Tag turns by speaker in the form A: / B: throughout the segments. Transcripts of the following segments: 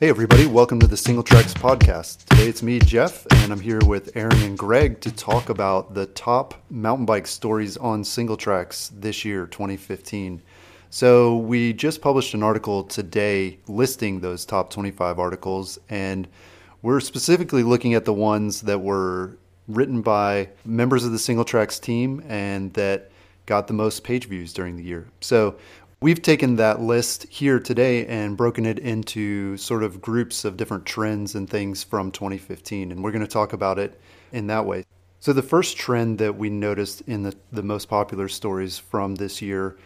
A: Hey, everybody, welcome to the Single Tracks podcast. Today it's me, Jeff, and I'm here with Aaron and Greg to talk about the top mountain bike stories on Single Tracks this year, 2015. So, we just published an article today listing those top 25 articles, and we're specifically looking at the ones that were written by members of the Single Tracks team and that got the most page views during the year. So, We've taken that list here today and broken it into sort of groups of different trends and things from 2015, and we're going to talk about it in that way. So, the first trend that we noticed in the, the most popular stories from this year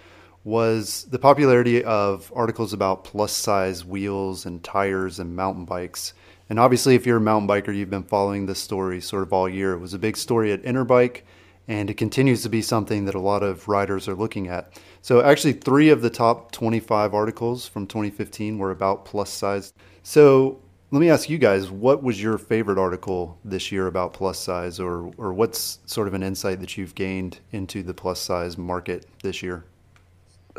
A: was the popularity of articles about plus size wheels and tires and mountain bikes. And obviously, if you're a mountain biker, you've been following this story sort of all year. It was a big story at Interbike, and it continues to be something that a lot of writers are looking at. So, actually, three of the top 25 articles from 2015 were about plus size. So, let me ask you guys what was your favorite article this year about plus size, or, or what's sort of an insight that you've gained into the plus size market this year?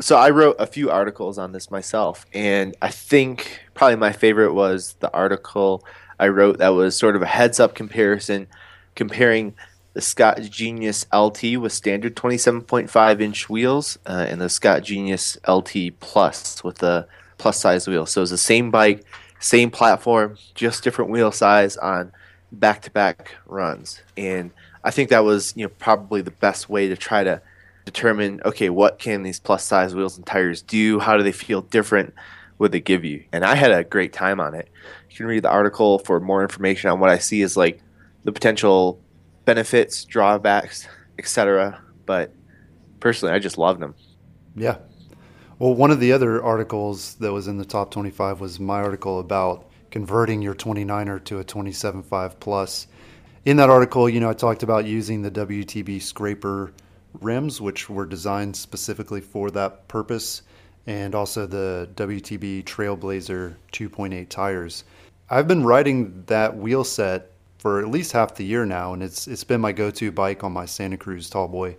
B: So, I wrote a few articles on this myself, and I think probably my favorite was the article I wrote that was sort of a heads up comparison comparing the Scott Genius LT with standard 27.5 inch wheels, uh, and the Scott Genius LT Plus with the plus size wheel. So it's the same bike, same platform, just different wheel size on back to back runs. And I think that was you know probably the best way to try to determine okay what can these plus size wheels and tires do? How do they feel different? Would they give you? And I had a great time on it. You can read the article for more information on what I see as like the potential benefits, drawbacks, etc. But personally, I just loved them.
A: Yeah. Well, one of the other articles that was in the top 25 was my article about converting your 29er to a 27.5 plus. In that article, you know, I talked about using the WTB scraper rims, which were designed specifically for that purpose, and also the WTB Trailblazer 2.8 tires. I've been riding that wheel set for at least half the year now, and it's it's been my go-to bike on my Santa Cruz Tallboy.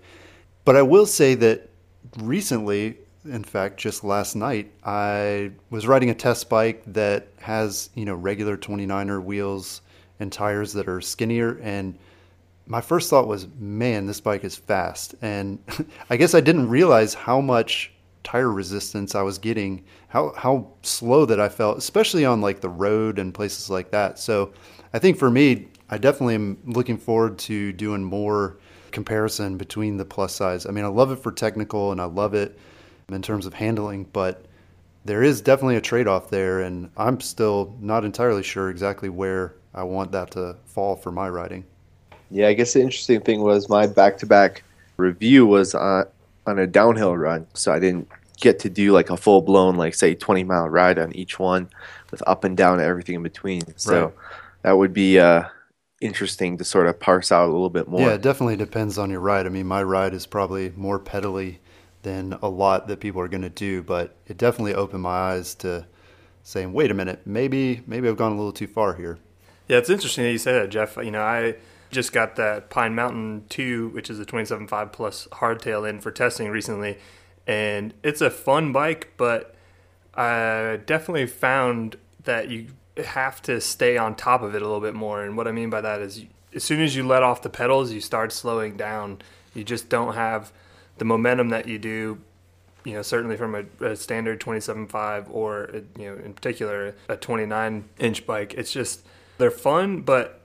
A: But I will say that recently, in fact, just last night, I was riding a test bike that has you know regular 29er wheels and tires that are skinnier and my first thought was, man, this bike is fast. And I guess I didn't realize how much tire resistance I was getting, how how slow that I felt, especially on like the road and places like that. So I think for me, I definitely am looking forward to doing more comparison between the plus size. I mean, I love it for technical and I love it in terms of handling, but there is definitely a trade off there, and I'm still not entirely sure exactly where I want that to fall for my riding.
B: Yeah, I guess the interesting thing was my back to back review was on, on a downhill run, so I didn't get to do like a full blown, like, say, 20 mile ride on each one with up and down and everything in between. So right. That would be. Uh, interesting to sort of parse out a little bit more.
A: Yeah, it definitely depends on your ride. I mean, my ride is probably more pedally than a lot that people are going to do, but it definitely opened my eyes to saying, "Wait a minute, maybe maybe I've gone a little too far here."
C: Yeah, it's interesting that you say that, Jeff. You know, I just got that Pine Mountain 2, which is a 27.5 plus hardtail in for testing recently, and it's a fun bike, but I definitely found that you have to stay on top of it a little bit more. And what I mean by that is, you, as soon as you let off the pedals, you start slowing down. You just don't have the momentum that you do. You know, certainly from a, a standard 27.5 or a, you know, in particular a 29 inch bike. It's just they're fun, but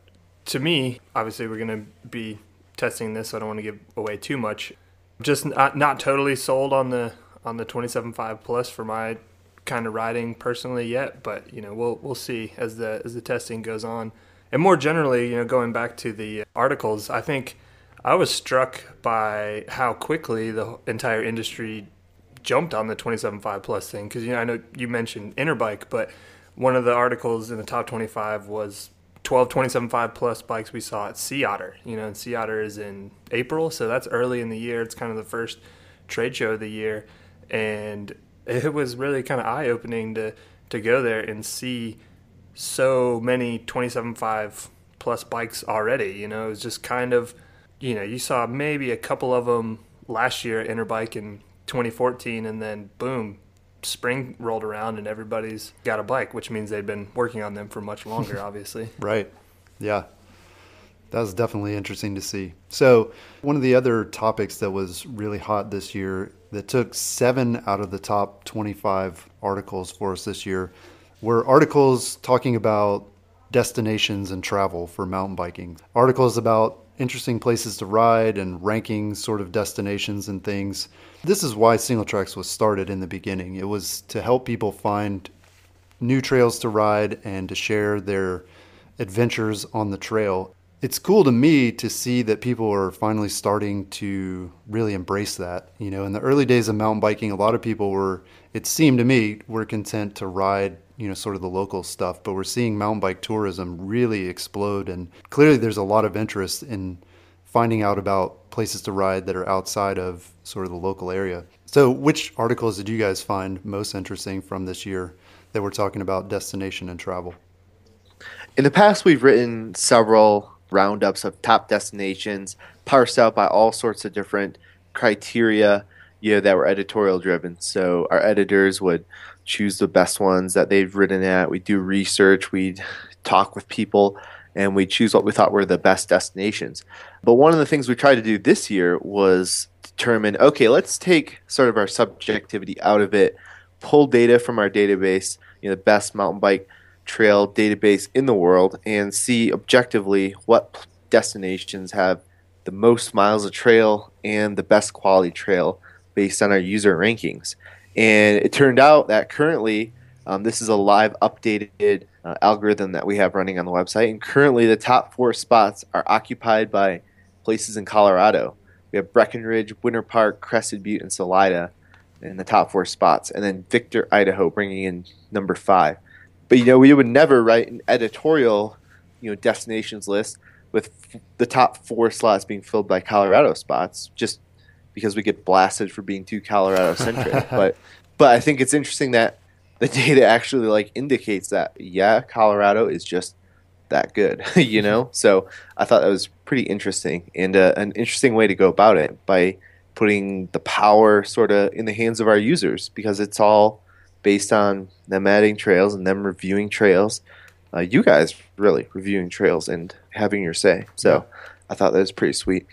C: to me, obviously, we're going to be testing this, so I don't want to give away too much. Just not not totally sold on the on the 27.5 plus for my kind of riding personally yet, but you know we'll we'll see as the as the testing goes on. And more generally, you know, going back to the articles, I think I was struck by how quickly the entire industry jumped on the 27.5 plus thing because you know I know you mentioned Interbike, but one of the articles in the top 25 was 12 27.5 plus bikes we saw at Sea Otter. You know, and Sea Otter is in April, so that's early in the year. It's kind of the first trade show of the year, and it was really kind of eye opening to to go there and see so many 27.5 plus bikes already. You know, it was just kind of, you know, you saw maybe a couple of them last year at Interbike in 2014, and then boom, spring rolled around and everybody's got a bike, which means they've been working on them for much longer, obviously.
A: right. Yeah. That was definitely interesting to see. So, one of the other topics that was really hot this year that took seven out of the top 25 articles for us this year were articles talking about destinations and travel for mountain biking. Articles about interesting places to ride and ranking sort of destinations and things. This is why Single Tracks was started in the beginning. It was to help people find new trails to ride and to share their adventures on the trail. It's cool to me to see that people are finally starting to really embrace that. You know, in the early days of mountain biking, a lot of people were, it seemed to me, were content to ride you know sort of the local stuff but we're seeing mountain bike tourism really explode and clearly there's a lot of interest in finding out about places to ride that are outside of sort of the local area so which articles did you guys find most interesting from this year that we're talking about destination and travel
B: in the past we've written several roundups of top destinations parsed out by all sorts of different criteria you know that were editorial driven so our editors would choose the best ones that they've written at. We'd do research, we'd talk with people, and we choose what we thought were the best destinations. But one of the things we tried to do this year was determine okay, let's take sort of our subjectivity out of it, pull data from our database, you know, the best mountain bike trail database in the world, and see objectively what destinations have the most miles of trail and the best quality trail based on our user rankings. And it turned out that currently, um, this is a live updated uh, algorithm that we have running on the website. And currently, the top four spots are occupied by places in Colorado. We have Breckenridge, Winter Park, Crested Butte, and Salida in the top four spots. And then Victor, Idaho, bringing in number five. But you know, we would never write an editorial, you know, destinations list with f- the top four slots being filled by Colorado spots, just because we get blasted for being too Colorado centric. but but I think it's interesting that the data actually like indicates that yeah, Colorado is just that good, you know. So I thought that was pretty interesting and uh, an interesting way to go about it by putting the power sort of in the hands of our users because it's all based on them adding trails and them reviewing trails. Uh, you guys really reviewing trails and having your say. So I thought that was pretty sweet.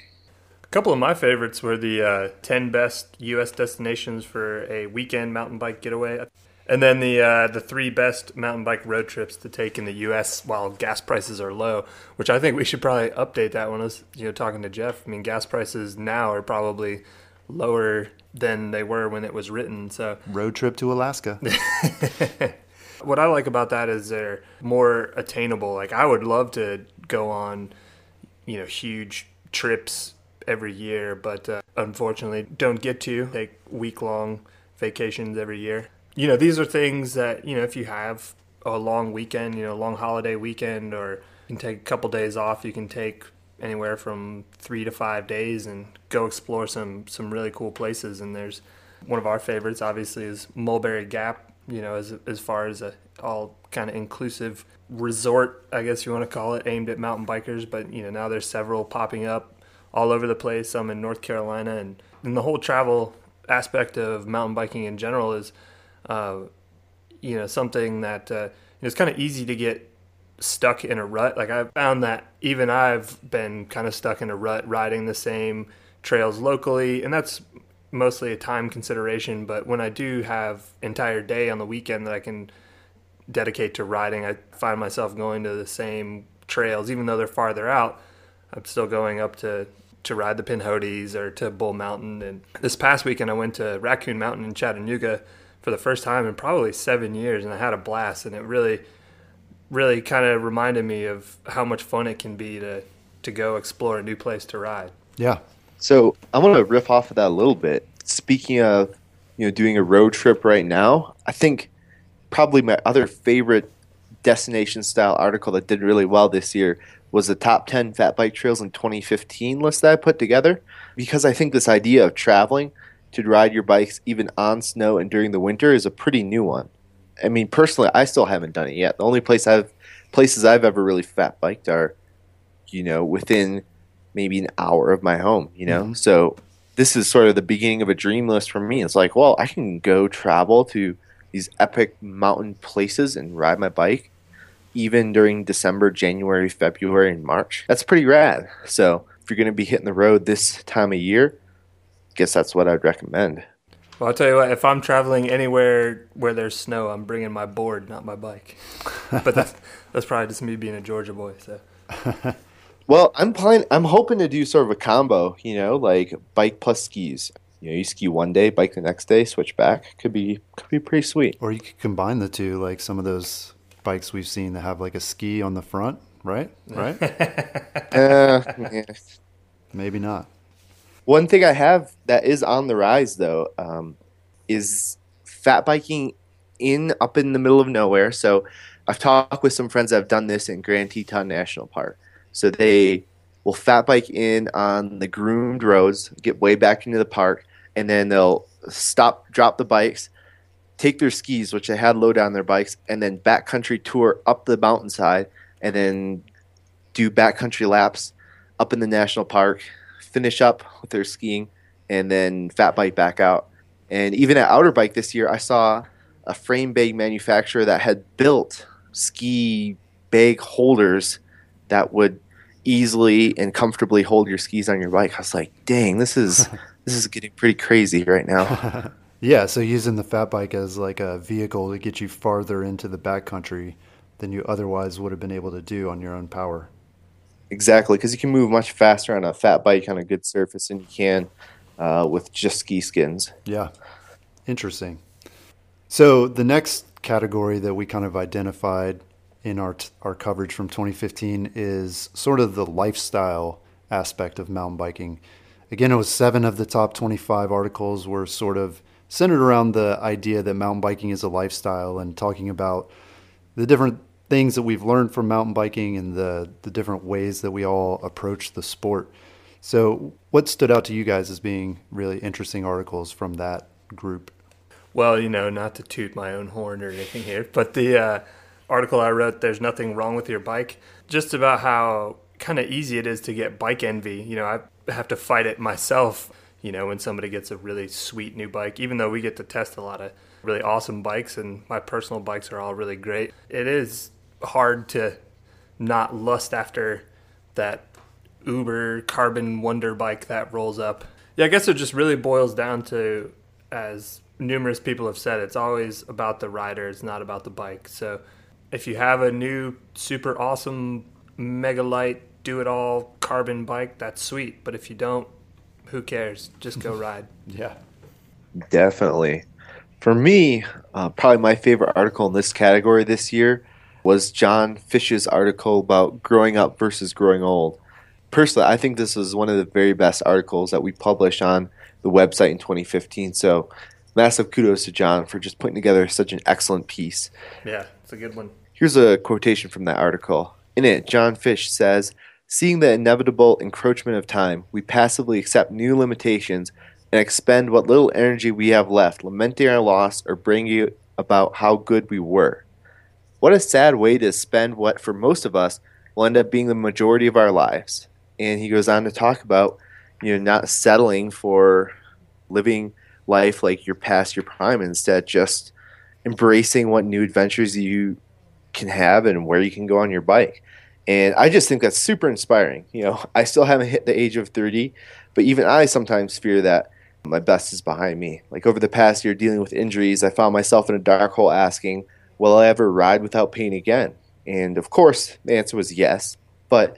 C: A couple of my favorites were the uh, 10 best U.S. destinations for a weekend mountain bike getaway. And then the uh, the three best mountain bike road trips to take in the U.S. while gas prices are low, which I think we should probably update that one. I was you know talking to Jeff. I mean, gas prices now are probably lower than they were when it was written. So
A: road trip to Alaska.
C: what I like about that is they're more attainable. Like I would love to go on, you know, huge trips every year, but uh, unfortunately don't get to take week long vacations every year. You know, these are things that, you know, if you have a long weekend, you know, long holiday weekend, or you can take a couple days off, you can take anywhere from three to five days and go explore some some really cool places. And there's one of our favorites, obviously, is Mulberry Gap. You know, as as far as a all kind of inclusive resort, I guess you want to call it, aimed at mountain bikers. But you know, now there's several popping up all over the place. Some in North Carolina, and, and the whole travel aspect of mountain biking in general is, uh, you know, something that uh, it's kind of easy to get stuck in a rut. Like I've found that even I've been kind of stuck in a rut riding the same trails locally, and that's mostly a time consideration. But when I do have entire day on the weekend that I can dedicate to riding, I find myself going to the same trails, even though they're farther out. I'm still going up to to ride the Pinhotis or to Bull Mountain. And this past weekend, I went to Raccoon Mountain in Chattanooga for the first time in probably seven years, and I had a blast. And it really, really kind of reminded me of how much fun it can be to to go explore a new place to ride.
A: Yeah.
B: So I want to riff off of that a little bit. Speaking of, you know, doing a road trip right now, I think probably my other favorite destination style article that did really well this year was the top 10 fat bike trails in 2015 list that I put together because I think this idea of traveling to ride your bikes even on snow and during the winter is a pretty new one. I mean, personally, I still haven't done it yet. The only place I've places I've ever really fat biked are, you know, within maybe an hour of my home. You know, mm-hmm. so this is sort of the beginning of a dream list for me. It's like, well, I can go travel to these epic mountain places and ride my bike even during December, January, February, and March. That's pretty rad. So if you're going to be hitting the road this time of year, I guess that's what I'd recommend.
C: Well, I'll tell you what. If I'm traveling anywhere where there's snow, I'm bringing my board, not my bike. but that's that's probably just me being a Georgia boy. So.
B: well, I'm planning. I'm hoping to do sort of a combo. You know, like bike plus skis. You know, you ski one day, bike the next day, switch back. Could be could be pretty sweet.
A: Or you could combine the two, like some of those bikes we've seen that have like a ski on the front, right? Right? uh, yeah. Maybe not.
B: One thing I have that is on the rise though um, is fat biking in up in the middle of nowhere. So I've talked with some friends that have done this in Grand Teton National Park. So they will fat bike in on the groomed roads, get way back into the park, and then they'll stop, drop the bikes, take their skis, which they had low down their bikes, and then backcountry tour up the mountainside, and then do backcountry laps up in the national park, finish up with their skiing, and then fat bike back out. And even at Outer Bike this year, I saw a frame bag manufacturer that had built ski bag holders that would easily and comfortably hold your skis on your bike. I was like, dang, this is this is getting pretty crazy right now.
A: yeah, so using the fat bike as like a vehicle to get you farther into the backcountry than you otherwise would have been able to do on your own power.
B: Exactly, because you can move much faster on a fat bike on a good surface than you can uh, with just ski skins.
A: Yeah, interesting. So the next category that we kind of identified in our t- our coverage from 2015 is sort of the lifestyle aspect of mountain biking. Again, it was seven of the top 25 articles were sort of centered around the idea that mountain biking is a lifestyle and talking about the different things that we've learned from mountain biking and the the different ways that we all approach the sport. So, what stood out to you guys as being really interesting articles from that group?
C: Well, you know, not to toot my own horn or anything here, but the uh, article I wrote, "There's nothing wrong with your bike," just about how kind of easy it is to get bike envy. You know, I have to fight it myself. You know, when somebody gets a really sweet new bike, even though we get to test a lot of really awesome bikes and my personal bikes are all really great, it is hard to not lust after that Uber carbon wonder bike that rolls up. Yeah, I guess it just really boils down to, as numerous people have said, it's always about the rider, it's not about the bike. So if you have a new super awesome mega light, do it all carbon bike, that's sweet. But if you don't, who cares? Just go ride.
A: yeah.
B: Definitely. For me, uh, probably my favorite article in this category this year was John Fish's article about growing up versus growing old. Personally, I think this was one of the very best articles that we published on the website in 2015. So, massive kudos to John for just putting together such an excellent piece.
C: Yeah, it's a good one.
B: Here's a quotation from that article. In it, John Fish says, Seeing the inevitable encroachment of time, we passively accept new limitations and expend what little energy we have left, lamenting our loss or bringing about how good we were. What a sad way to spend what, for most of us, will end up being the majority of our lives. And he goes on to talk about, you know, not settling for living life like you're past your prime, instead just embracing what new adventures you can have and where you can go on your bike. And I just think that's super inspiring. You know, I still haven't hit the age of 30, but even I sometimes fear that my best is behind me. Like over the past year dealing with injuries, I found myself in a dark hole asking, will I ever ride without pain again? And of course, the answer was yes. But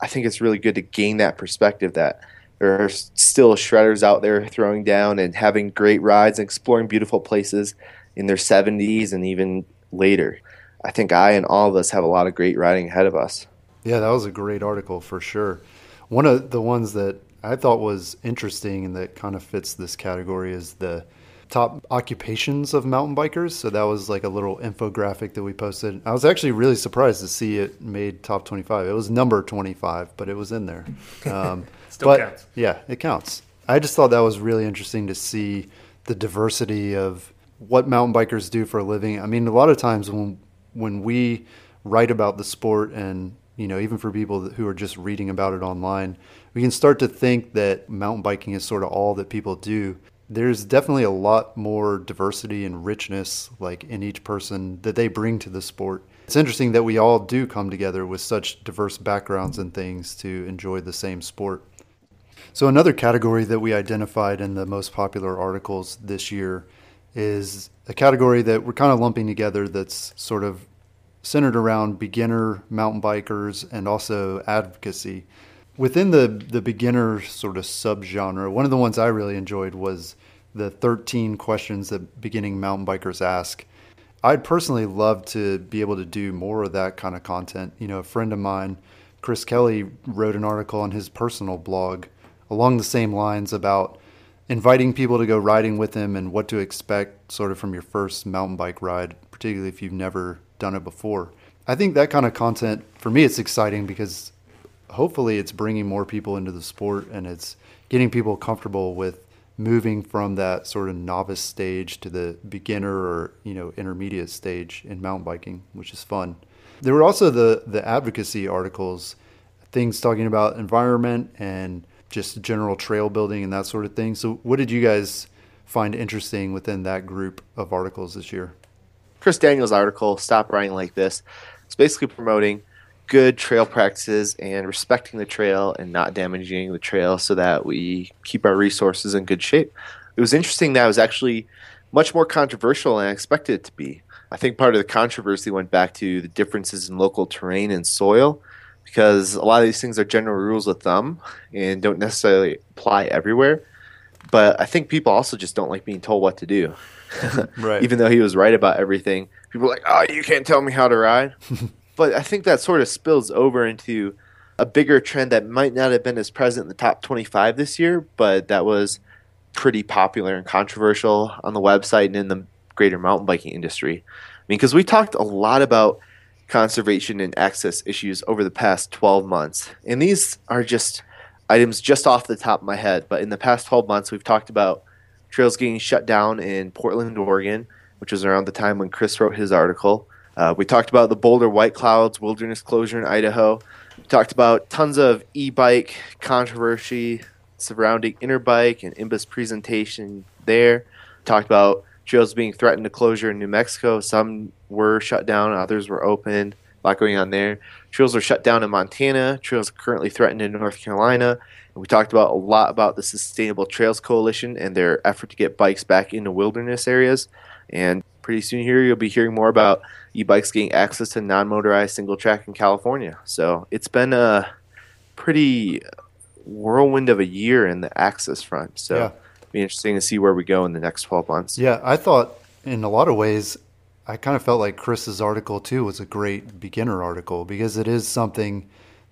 B: I think it's really good to gain that perspective that there are still shredders out there throwing down and having great rides and exploring beautiful places in their 70s and even later. I think I and all of us have a lot of great riding ahead of us.
A: Yeah, that was a great article for sure. One of the ones that I thought was interesting and that kind of fits this category is the top occupations of mountain bikers. So that was like a little infographic that we posted. I was actually really surprised to see it made top 25. It was number 25, but it was in there. Um,
C: Still
A: but
C: counts.
A: yeah, it counts. I just thought that was really interesting to see the diversity of what mountain bikers do for a living. I mean, a lot of times when when we write about the sport and you know even for people who are just reading about it online we can start to think that mountain biking is sort of all that people do there's definitely a lot more diversity and richness like in each person that they bring to the sport it's interesting that we all do come together with such diverse backgrounds and things to enjoy the same sport so another category that we identified in the most popular articles this year is a category that we're kind of lumping together that's sort of centered around beginner mountain bikers and also advocacy. Within the the beginner sort of subgenre, one of the ones I really enjoyed was the 13 questions that beginning mountain bikers ask. I'd personally love to be able to do more of that kind of content. You know, a friend of mine, Chris Kelly, wrote an article on his personal blog along the same lines about inviting people to go riding with him and what to expect sort of from your first mountain bike ride, particularly if you've never done it before. I think that kind of content for me it's exciting because hopefully it's bringing more people into the sport and it's getting people comfortable with moving from that sort of novice stage to the beginner or you know intermediate stage in mountain biking, which is fun. There were also the the advocacy articles, things talking about environment and just general trail building and that sort of thing. So, what did you guys find interesting within that group of articles this year?
B: Chris Daniels' article, Stop Riding Like This, is basically promoting good trail practices and respecting the trail and not damaging the trail so that we keep our resources in good shape. It was interesting that it was actually much more controversial than I expected it to be. I think part of the controversy went back to the differences in local terrain and soil because a lot of these things are general rules of thumb and don't necessarily apply everywhere. But I think people also just don't like being told what to do.
A: Right.
B: Even though he was right about everything, people are like, "Oh, you can't tell me how to ride." but I think that sort of spills over into a bigger trend that might not have been as present in the top 25 this year, but that was pretty popular and controversial on the website and in the greater mountain biking industry. I mean, because we talked a lot about conservation and access issues over the past 12 months, and these are just items just off the top of my head. But in the past 12 months, we've talked about trails getting shut down in Portland, Oregon, which was around the time when Chris wrote his article. Uh, we talked about the Boulder White Clouds wilderness closure in Idaho. We talked about tons of e-bike controversy surrounding Interbike and IMBA's presentation there. Talked about trails being threatened to closure in New Mexico. Some were shut down, others were open. A lot going on there. Trails are shut down in Montana. Trails are currently threatened in North Carolina. And we talked about a lot about the Sustainable Trails Coalition and their effort to get bikes back into wilderness areas. And pretty soon here, you'll be hearing more about e-bikes getting access to non-motorized single track in California. So it's been a pretty whirlwind of a year in the access front. So
A: Yeah.
B: it'll be interesting to see where we go in the next 12 months.
A: Yeah, I thought in a lot of ways, I kind of felt like Chris's article too was a great beginner article because it is something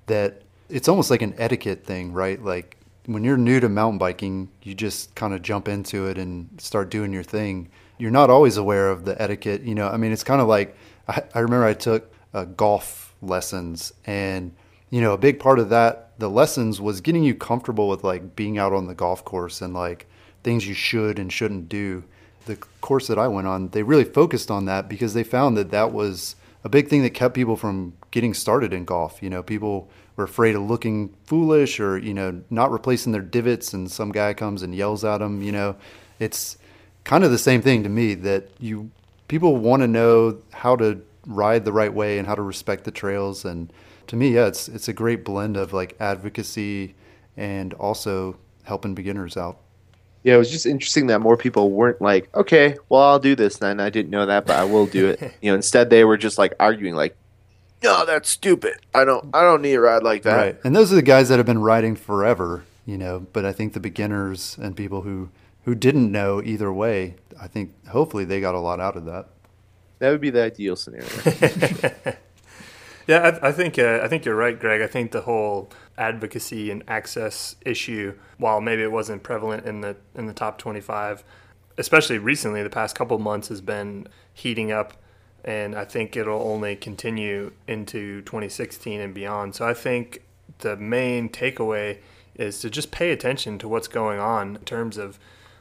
A: that it's almost like an etiquette thing, right? Like when you're new to mountain biking, you just kind of jump into it and start doing your thing. You're not always aware of the etiquette. You know, I mean, it's kind of like I, I remember I took uh, golf lessons, and you know, a big part of that, the lessons was getting you comfortable with like being out on the golf course and like things you should and shouldn't do. The course that I went on, they really focused on that because they found that that was a big thing that kept people from getting started in golf. You know, people were afraid of looking foolish or, you know, not replacing their divots and some guy comes and yells at them, you know. It's kind of the same thing to me that you people want to know how to ride the right way and how to respect the trails and to me, yeah, it's it's a great blend of like advocacy and also helping beginners out.
B: Yeah, it was just interesting that more people weren't like, okay, well, I'll do this then. I didn't know that, but I will do it. you know, instead they were just like arguing, like, no, that's stupid. I don't, I don't need a ride like that.
A: Right. And those are the guys that have been riding forever, you know, but I think the beginners and people who who didn't know either way, I think hopefully they got a lot out of that.
B: That would be the ideal scenario.
C: Yeah, I, I think uh, I think you're right, Greg. I think the whole advocacy and access issue, while maybe it wasn't prevalent in the in the top 25, especially recently, the past couple months has been heating up, and I think it'll only continue into 2016 and beyond. So I think the main takeaway is to just pay attention to what's going on in terms of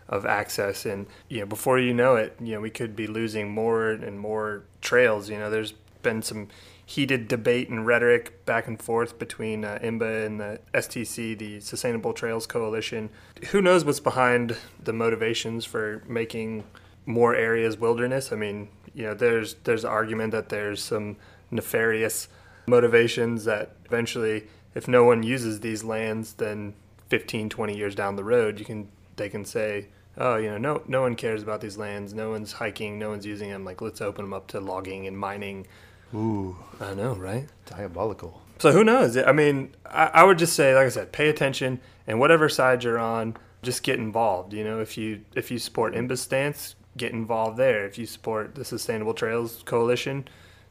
C: of access and you know before you know it you know we could be losing more and more trails you know there's been some heated debate and rhetoric back and forth between uh, IMBA and the STC, the Sustainable Trails Coalition. Who knows what's behind the motivations for making more areas wilderness? I mean, you know, there's there's argument that there's some nefarious motivations that eventually, if no one uses these lands, then 15, 20 years down the road, you can they can say, oh, you know, no no one cares about these lands. No one's hiking. No one's using them. Like, let's open them up to logging and mining
A: Ooh,
C: I know, right?
A: diabolical.
C: So who knows? I mean, I, I would just say, like I said, pay attention, and whatever side you're on, just get involved. You know, if you if you support IMBA's stance, get involved there. If you support the Sustainable Trails Coalition,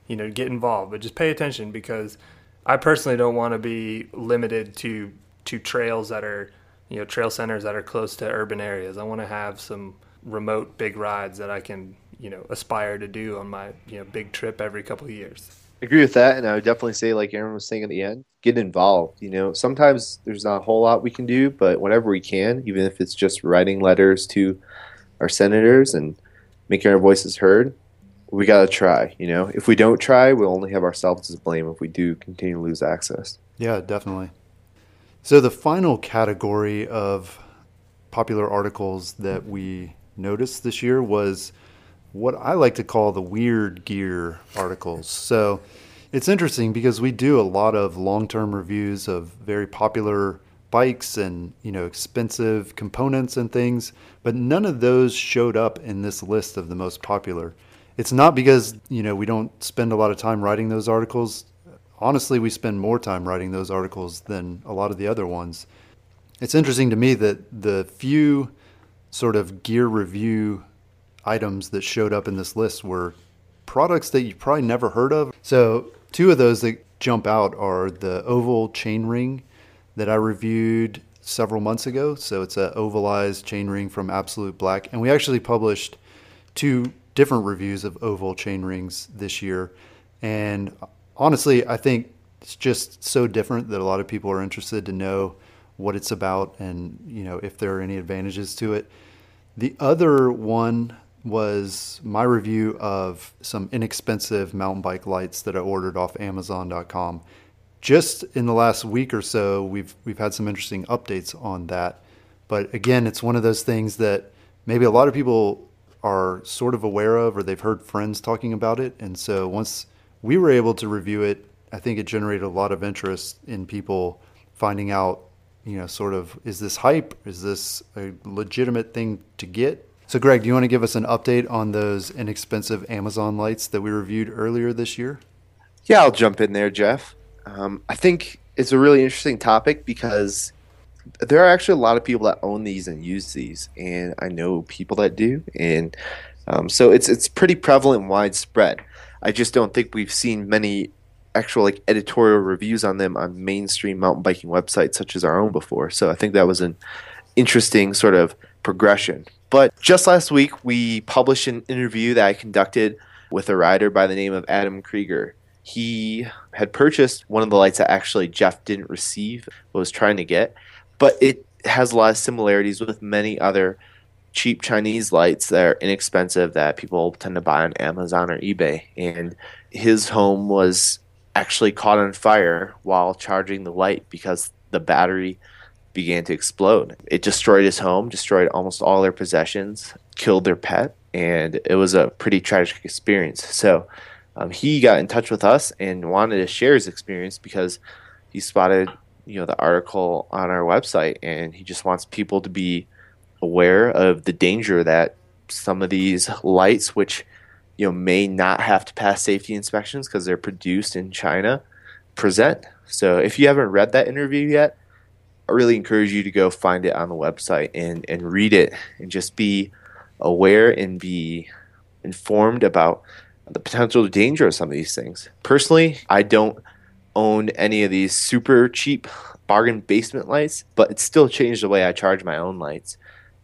C: you know, get involved. But just pay attention because I personally don't want to be limited to to trails that are you know trail centers that are close to urban areas. I want to have some remote big rides that I can you know aspire to do on my you know big trip every couple of years.
B: I agree with that, and I would definitely say, like Aaron was saying at the end, get involved. You know, sometimes there's not a whole lot we can do, but whatever we can, even if it's just writing letters to our senators and making our voices heard, we got to try. You know, if we don't try, we'll only have ourselves to blame if we do continue to lose access.
A: Yeah, definitely. So the final category of popular articles that we noticed this year was what I like to call the weird gear articles. So it's interesting because we do a lot of long-term reviews of very popular bikes and, you know, expensive components and things, but none of those showed up in this list of the most popular. It's not because, you know, we don't spend a lot of time writing those articles. Honestly, we spend more time writing those articles than a lot of the other ones. It's interesting to me that the few sort of gear review items that showed up in this list were products that you probably never heard of. So, two of those that jump out are the oval chain ring that I reviewed several months ago. So, it's an ovalized chain ring from Absolute Black. And we actually published two different reviews of oval chain rings this year. And honestly, I think it's just so different that a lot of people are interested to know what it's about and, you know, if there are any advantages to it. The other one was my review of some inexpensive mountain bike lights that I ordered off Amazon.com. Just in the last week or so, we've we've had some interesting updates on that. But again, it's one of those things that maybe a lot of people are sort of aware of, or they've heard friends talking about it. And so once we were able to review it, I think it generated a lot of interest in people finding out, you know, sort of is this hype? Is this a legitimate thing to get? So, Greg, do you want to give us an update on those inexpensive Amazon lights that we reviewed earlier this year?
B: Yeah, I'll jump in there, Jeff. Um, I think it's a really interesting topic because there are actually a lot of people that own these and use these, and I know people that do, and um, so it's it's pretty prevalent and widespread. I just don't think we've seen many actual like editorial reviews on them on mainstream mountain biking websites such as our own before. So I think that was an interesting sort of progression. But just last week, we published an interview that I conducted with a rider by the name of Adam Krieger. He had purchased one of the lights that actually Jeff didn't receive, was trying to get, but it has a lot of similarities with many other cheap Chinese lights that are inexpensive that people tend to buy on Amazon or eBay. And his home was actually caught on fire while charging the light because the battery began to explode. It destroyed his home, destroyed almost all their possessions, killed their pet, and it was a pretty tragic experience. So um, he got in touch with us and wanted to share his experience because he spotted you know the article on our website and he just wants people to be aware of the danger that some of these lights which you know may not have to pass safety inspections because they're produced in China present. So if you haven't read that interview yet, I really encourage you to go find it on the website and, and read it and just be aware and be informed about the potential danger of some of these things. Personally, I don't own any of these super cheap bargain basement lights, but it still changed the way I charge my own lights.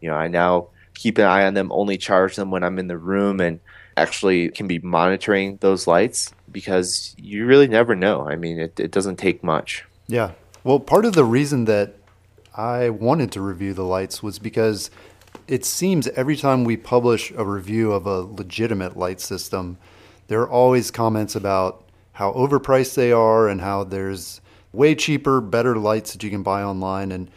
B: You know, I now keep an eye on them, only charge them when I'm in the room, and actually can be monitoring those lights because you really never know. I mean, it, it doesn't take much.
A: Yeah. Well, part of the reason that I wanted to review the lights was because it seems every time we publish a review of a legitimate light system, there are always comments about how overpriced they are and how there's way cheaper, better lights that you can buy online. And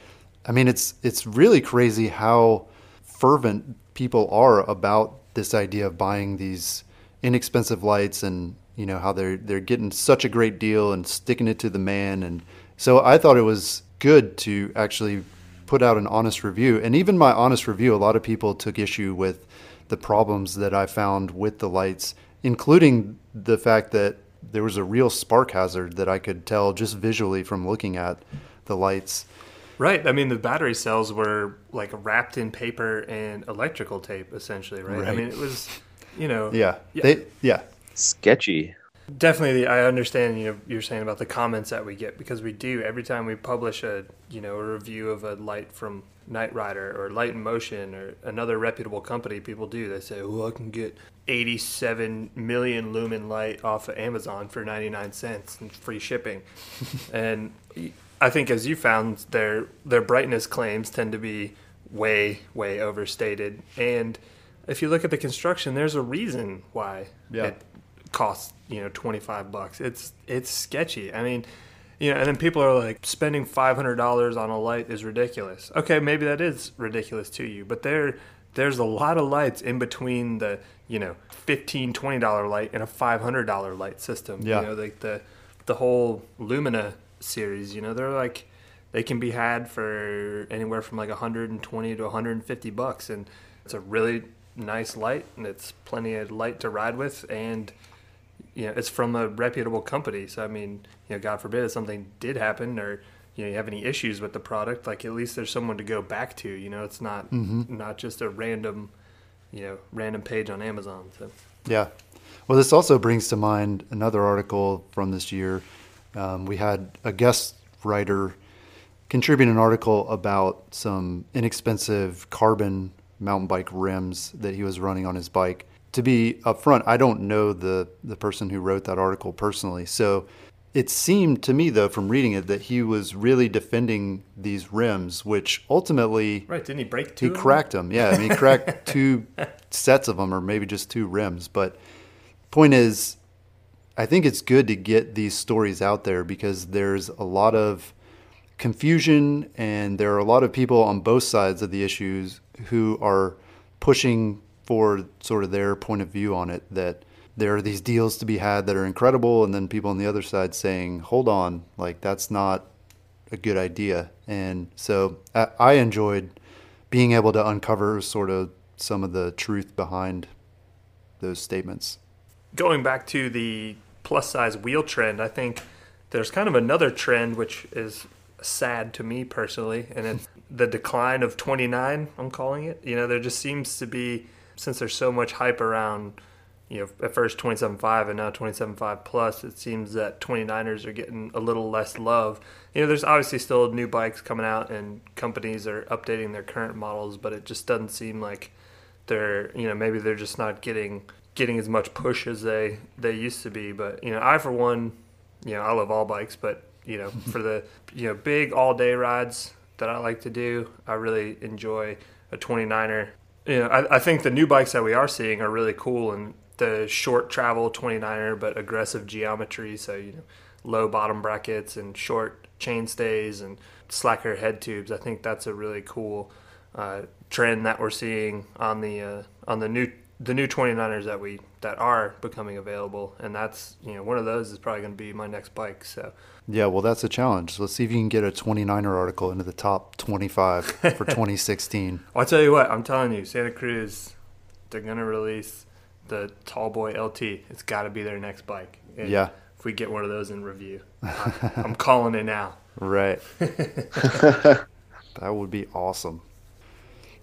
A: I mean, it's it's really crazy how fervent people are about this idea of buying these inexpensive lights and you know how they're they're getting such a great deal and sticking it to the man. And so I thought it was good to actually put out an honest review. And even my honest review a lot of people took issue with the problems that I found with the lights including the fact that there was a real spark hazard that I could tell just visually from looking at the lights
C: Right. I mean, the battery cells were like wrapped in paper and electrical tape, essentially. Right. right. I mean, it was, you know.
A: Yeah. yeah. They. Yeah.
B: Sketchy.
C: Definitely, I understand. You know, you're saying about the comments that we get because we do every time we publish a, you know, a review of a light from NiteRider or Light & Motion or another reputable company. People do. They say, "Oh, I can get 87 million lumen light off of Amazon for 99 cents and free shipping," and I think as you found their their brightness claims tend to be way way overstated. And if you look at the construction there's a reason why yeah. it costs you know 25 bucks. It's it's sketchy. I mean you know and then people are like spending $500 on a light is ridiculous. Okay maybe that is ridiculous to you but there there's a lot of lights in between the you know 15 20 dollar light and a 500 dollar light system. Yeah. you know like the the whole lumina series. You know, they're like they can be had for anywhere from like 120 to 150 bucks, and it's a really nice light, and it's plenty of light to ride with, and you know, it's from a reputable company. So I mean, you know, God forbid if something did happen or you know you have any issues with the product, like at least there's someone to go back to. You know, it's not mm-hmm. not just a random you know random page on Amazon. So.
A: Yeah. Well, this also brings to mind another article from this year um, we had a guest writer contribute an article about some inexpensive carbon mountain bike rims that he was running on his bike. To be upfront, I don't know the the person who wrote that article personally, so it seemed to me though from reading it that he was really defending these rims, which ultimately
C: right didn't he break two?
A: He cracked them. Yeah, I mean, he cracked two sets of them, or maybe just two rims. But point is, I think it's good to get these stories out there because there's a lot of confusion and there are a lot of people on both sides of the issues who are pushing for sort of their point of view on it that there are these deals to be had that are incredible and then people on the other side saying hold on like that's not a good idea. And so I, enjoyed being able to uncover sort of some of the truth behind those statements
C: going back to the plus size wheel trend, I think there's kind of another trend which is sad to me personally, and it's the decline of 29. I'm calling it. You know, there just seems to be since there's so much hype around. You know, at first 27.5 and now 27.5 plus, it seems that 29ers are getting a little less love. You know, there's obviously still new bikes coming out and companies are updating their current models, but it just doesn't seem like they're, you know, maybe they're just not getting getting as much push as they they used to be. But you know, I for one, you know, I love all bikes, but you know, for the you know big all day rides that I like to do, I really enjoy a 29er. You know, I, I think the new bikes that we are seeing are really cool and the short travel 29er, but aggressive geometry. So you know, low bottom brackets and short chain stays and slacker head tubes. I think that's a really cool uh, trend that we're seeing on the uh, on the new the new 29ers that we that are becoming available and that's you know one of those is probably going to be my next bike so.
A: Yeah well that's a challenge. So let's see if you can get a 29er article into the top 25 for 2016
C: well, i'll tell you what i'm telling you santa cruz they're going to release the tallboy lt it's got to be their next bike.
A: And yeah.
C: if we get one of those in review I'm calling it now.
A: Right. That would be awesome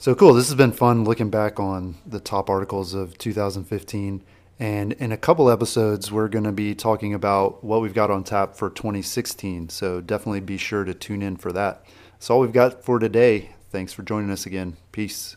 A: so cool. This has been fun looking back on the top articles of 2015. And in a couple episodes, we're going to be talking about what we've got on tap for 2016. So definitely be sure to tune in for that. That's all we've got for today. Thanks for joining us again. Peace.